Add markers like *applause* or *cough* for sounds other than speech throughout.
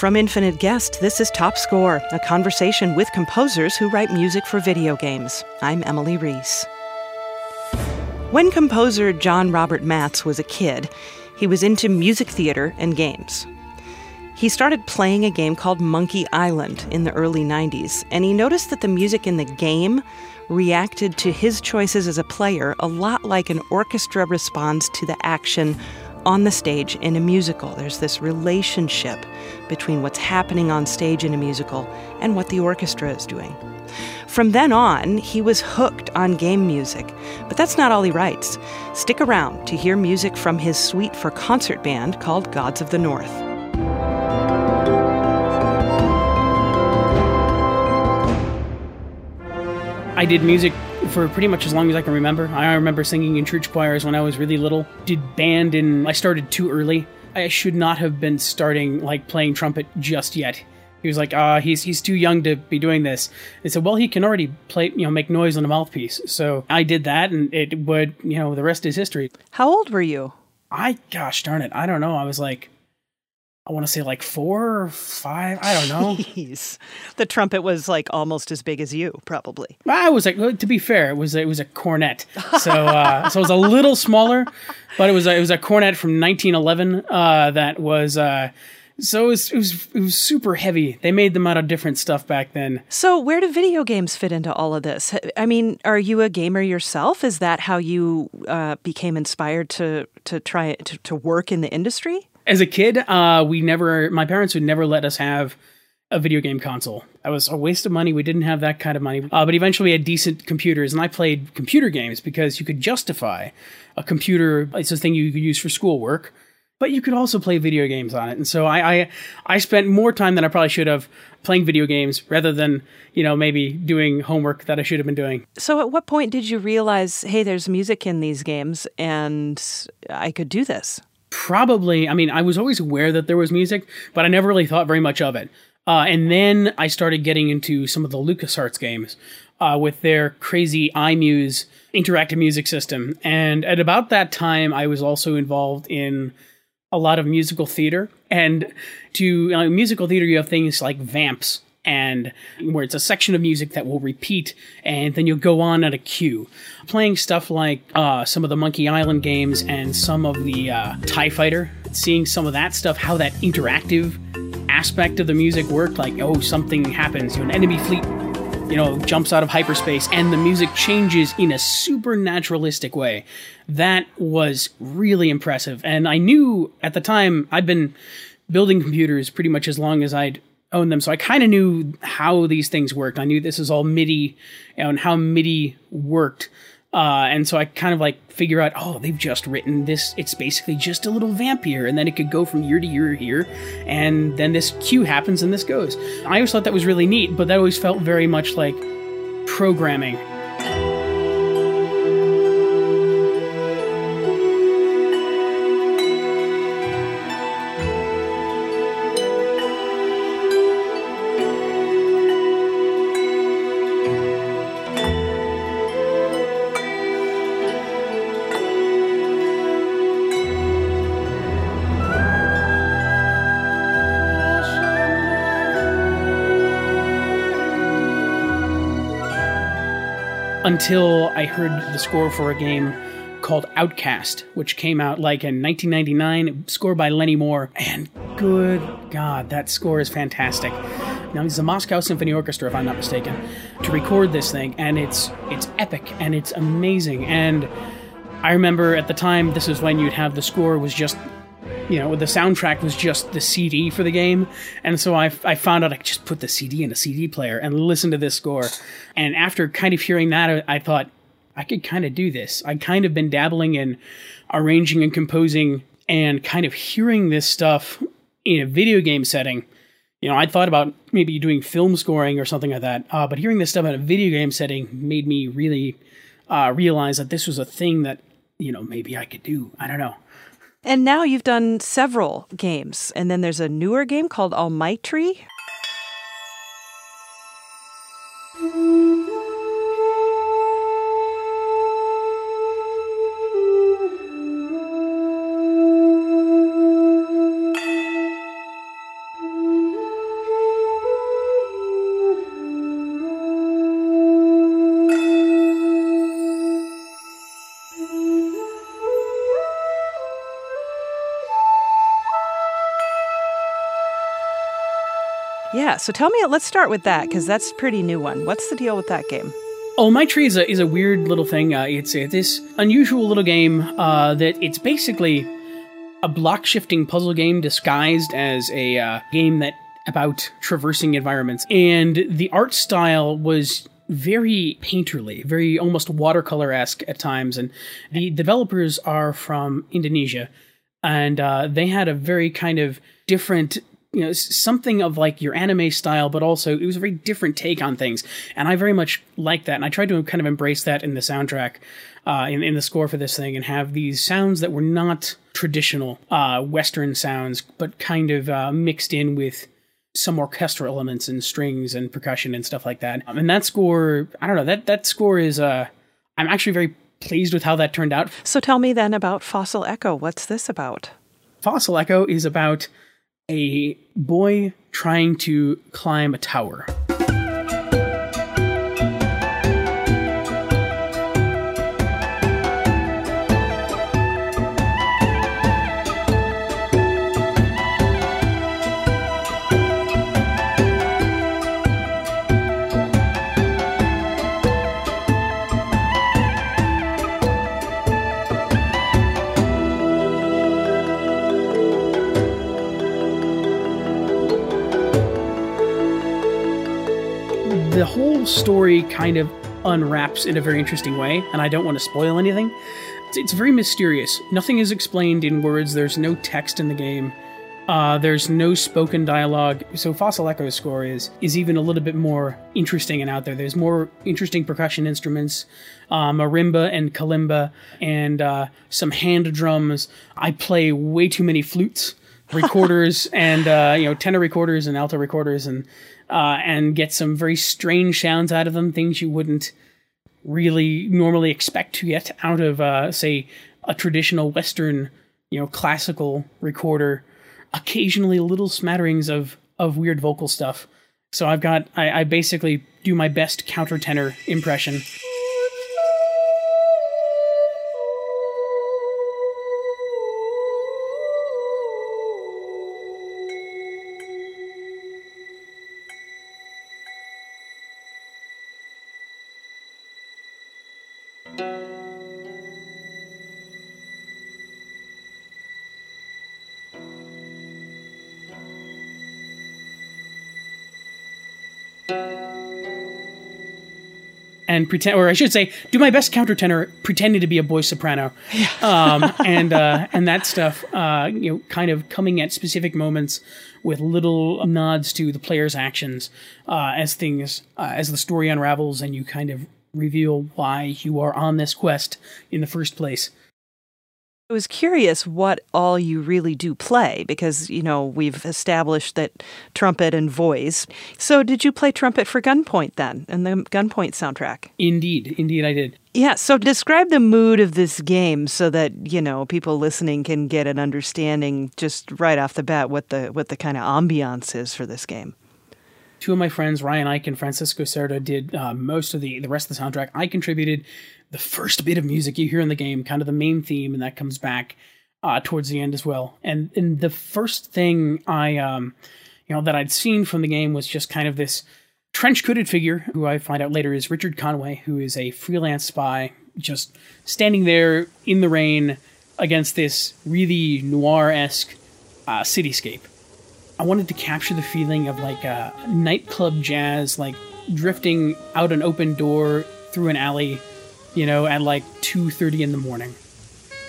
From Infinite Guest, this is Top Score, a conversation with composers who write music for video games. I'm Emily Reese. When composer John Robert Matz was a kid, he was into music theater and games. He started playing a game called Monkey Island in the early 90s, and he noticed that the music in the game reacted to his choices as a player a lot like an orchestra responds to the action on the stage in a musical. There's this relationship between what's happening on stage in a musical and what the orchestra is doing. From then on, he was hooked on game music. But that's not all he writes. Stick around to hear music from his suite for concert band called Gods of the North. I did music for pretty much as long as I can remember. I remember singing in church choirs when I was really little. Did band and I started too early. I should not have been starting like playing trumpet just yet. He was like, "Ah, uh, he's he's too young to be doing this." They said, "Well, he can already play, you know, make noise on a mouthpiece." So I did that, and it would, you know, the rest is history. How old were you? I, gosh darn it, I don't know. I was like I want to say like four or five. I don't know. Jeez. The trumpet was like almost as big as you, probably. I was like, to be fair, it was it was a cornet, so uh, so it was a little smaller, but it was a, it was a cornet from 1911 uh, that was. Uh, so it was, it was it was super heavy. They made them out of different stuff back then. So where do video games fit into all of this? I mean, are you a gamer yourself? Is that how you uh, became inspired to to try to, to work in the industry? As a kid, uh, we never, my parents would never let us have a video game console. That was a waste of money. We didn't have that kind of money. Uh, but eventually we had decent computers, and I played computer games because you could justify a computer. It's a thing you could use for schoolwork, but you could also play video games on it. And so I, I, I spent more time than I probably should have playing video games rather than you know maybe doing homework that I should have been doing. So at what point did you realize, hey, there's music in these games, and I could do this? Probably, I mean, I was always aware that there was music, but I never really thought very much of it. Uh, and then I started getting into some of the LucasArts games uh, with their crazy iMuse interactive music system. And at about that time, I was also involved in a lot of musical theater. And to uh, musical theater, you have things like vamps and where it's a section of music that will repeat and then you'll go on at a cue playing stuff like uh, some of the monkey island games and some of the uh, tie fighter seeing some of that stuff how that interactive aspect of the music worked like oh something happens an enemy fleet you know jumps out of hyperspace and the music changes in a super naturalistic way. That was really impressive and i knew at the time i'd been building computers pretty much as long as i'd own them. So I kind of knew how these things worked. I knew this is all MIDI and how MIDI worked. Uh, and so I kind of like figure out, oh, they've just written this. It's basically just a little vamp here, and then it could go from year to year here, and then this cue happens and this goes. I always thought that was really neat, but that always felt very much like programming until I heard the score for a game called Outcast, which came out like in 1999, scored by Lennie Moore. And good God, that score is fantastic. Now he's the Moscow Symphony Orchestra, if I'm not mistaken, to record this thing, and it's it's epic and it's amazing. And I remember at the time, this is when you'd have the score was just you know, the soundtrack was just the CD for the game. And so I, I found out I could just put the CD in a CD player and listen to this score. And after kind of hearing that, I thought, I could kind of do this. I'd kind of been dabbling in arranging and composing and kind of hearing this stuff in a video game setting. You know, I thought about maybe doing film scoring or something like that, uh, but hearing this stuff in a video game setting made me really uh, realize that this was a thing that, you know, maybe I could do. I don't know. And now you've done several games, and then there's a newer game called Almightree. Yeah, so tell me, let's start with that because that's a pretty new one. What's the deal with that game? Oh, My Tree is a, is a weird little thing. Uh, it's this unusual little game uh, that it's basically a block shifting puzzle game disguised as a uh, game that about traversing environments. And the art style was very painterly, very almost watercolor esque at times. And the developers are from Indonesia, and uh, they had a very kind of different you know something of like your anime style but also it was a very different take on things and i very much like that and i tried to kind of embrace that in the soundtrack uh, in, in the score for this thing and have these sounds that were not traditional uh, western sounds but kind of uh, mixed in with some orchestral elements and strings and percussion and stuff like that um, and that score i don't know that that score is uh i'm actually very pleased with how that turned out So tell me then about Fossil Echo. What's this about? Fossil Echo is about a boy trying to climb a tower. Story kind of unwraps in a very interesting way, and I don't want to spoil anything. It's, it's very mysterious. Nothing is explained in words. There's no text in the game. Uh, there's no spoken dialogue. So Fossil Echo's score is is even a little bit more interesting and out there. There's more interesting percussion instruments, uh, marimba and kalimba, and uh, some hand drums. I play way too many flutes, *laughs* recorders, and uh, you know tenor recorders and alto recorders, and uh, and get some very strange sounds out of them. Things you wouldn't really normally expect to get out of, uh, say, a traditional Western, you know, classical recorder. Occasionally, little smatterings of of weird vocal stuff. So I've got I, I basically do my best countertenor impression. And pretend, or I should say, do my best countertenor, pretending to be a boy soprano, um, *laughs* and uh, and that stuff, uh, you know, kind of coming at specific moments with little nods to the player's actions uh, as things uh, as the story unravels and you kind of reveal why you are on this quest in the first place. I was curious what all you really do play because, you know, we've established that trumpet and voice. So, did you play trumpet for Gunpoint then and the Gunpoint soundtrack? Indeed, indeed, I did. Yeah, so describe the mood of this game so that, you know, people listening can get an understanding just right off the bat what the what the kind of ambiance is for this game. Two of my friends, Ryan Ike and Francisco Cerda, did uh, most of the the rest of the soundtrack. I contributed the first bit of music you hear in the game, kind of the main theme, and that comes back uh, towards the end as well. And and the first thing I um, you know that I'd seen from the game was just kind of this trench coated figure, who I find out later is Richard Conway, who is a freelance spy, just standing there in the rain against this really noir esque uh, cityscape. I wanted to capture the feeling of like a nightclub jazz, like drifting out an open door through an alley, you know, at like two thirty in the morning,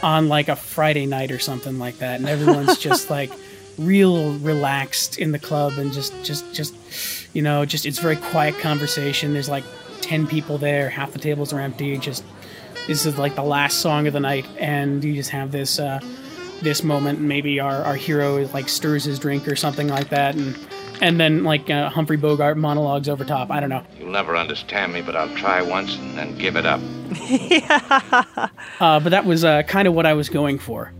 on like a Friday night or something like that, and everyone's just *laughs* like real relaxed in the club and just just just you know just it's very quiet conversation. There's like ten people there, half the tables are empty. Just this is like the last song of the night, and you just have this. Uh, this moment maybe our, our hero like stirs his drink or something like that and and then like uh, humphrey bogart monologues over top. I don't know. You'll never understand me, but I'll try once and then give it up. *laughs* uh, but that was uh, kind of what i was going for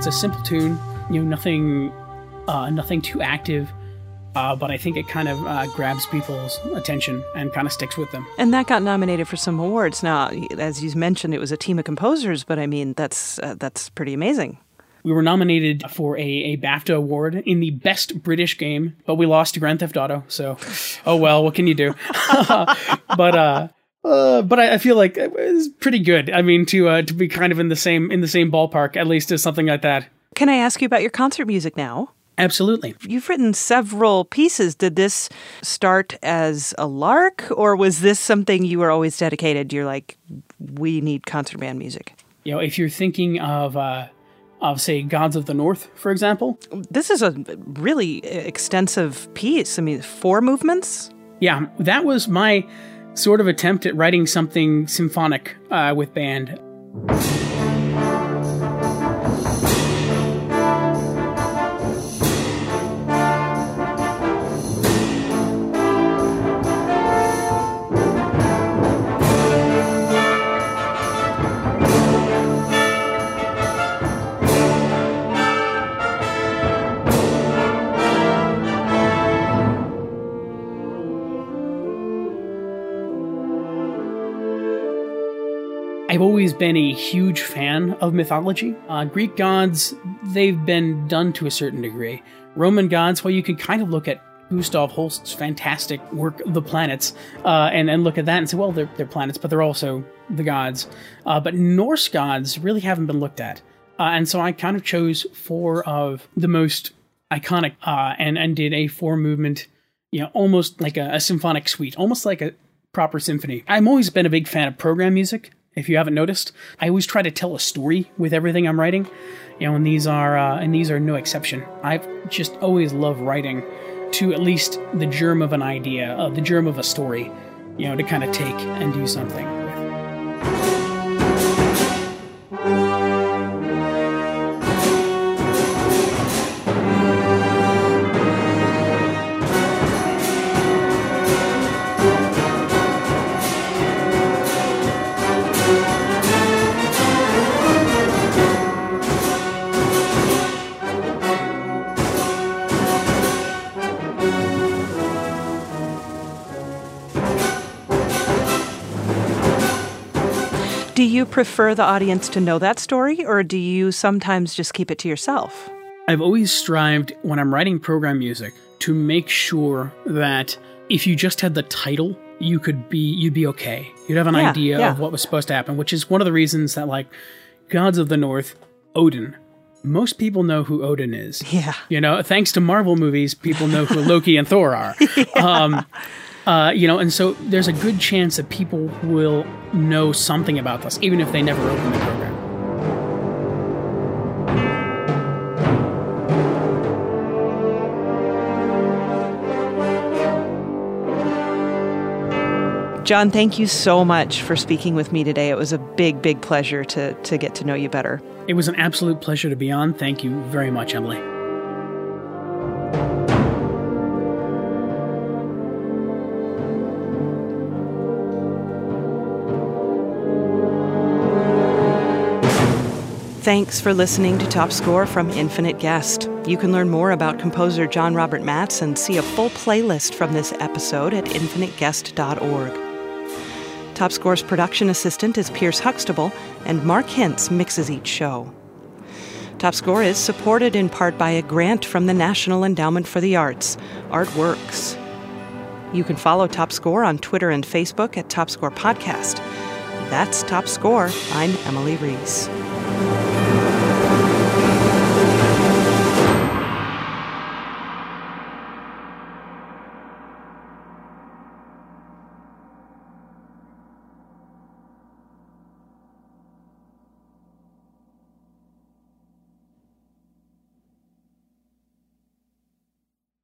It's a simple tune, you know, nothing, uh, nothing too active. Uh, but I think it kind of uh, grabs people's attention and kind of sticks with them. And that got nominated for some awards. Now, as you mentioned, it was a team of composers, but I mean, that's uh, that's pretty amazing. We were nominated for a, a BAFTA award in the best British game, but we lost to Grand Theft Auto. So, oh well, what can you do? *laughs* but uh, but I, I, feel like it's pretty good. I mean, to uh, to be kind of in the same in the same ballpark, at least as something like that. Can I ask you about your concert music now? Absolutely. You've written several pieces. Did this start as a lark, or was this something you were always dedicated? You're like, we need concert band music. You know, if you're thinking of. Uh, of say gods of the north for example this is a really extensive piece i mean four movements yeah that was my sort of attempt at writing something symphonic uh, with band I've always been a huge fan of mythology. Uh, Greek gods, they've been done to a certain degree. Roman gods, well, you can kind of look at Gustav Holst's fantastic work, The Planets, uh, and, and look at that and say, well, they're, they're planets, but they're also the gods. Uh, but Norse gods really haven't been looked at. Uh, and so I kind of chose four of the most iconic uh, and, and did a four movement, you know, almost like a, a symphonic suite, almost like a proper symphony. I've always been a big fan of program music if you haven't noticed. I always try to tell a story with everything I'm writing, you know, and these are uh, and these are no exception. I've just always loved writing to at least the germ of an idea, uh, the germ of a story, you know, to kind of take and do something Do you prefer the audience to know that story, or do you sometimes just keep it to yourself? I've always strived when I'm writing program music to make sure that if you just had the title, you could be you'd be okay. You'd have an Yeah, idea yeah. of what was supposed to happen, which is one of the reasons that like Gods of the North, Odin. Most people know who Odin is. Yeah. You know, thanks to Marvel movies, people know who *laughs* Loki and Thor are. *laughs* Um, uh, you know, and so there's a good chance that people will know something about this, even if they never open the program. John, thank you so much for speaking with me today. It was a big, big pleasure to, to get to know you better. It was an absolute pleasure to be on. Thank you very much, Emily. Thanks for listening to Top Score from Infinite Guest. You can learn more about composer John Robert Matz and see a full playlist from this episode at infiniteguest.org. Top Score's production assistant is Pierce Huxtable, and Mark Hintz mixes each show. Top Score is supported in part by a grant from the National Endowment for the Arts, Artworks. You can follow Top Score on Twitter and Facebook at Top Score Podcast. That's Top Score. I'm Emily Reese.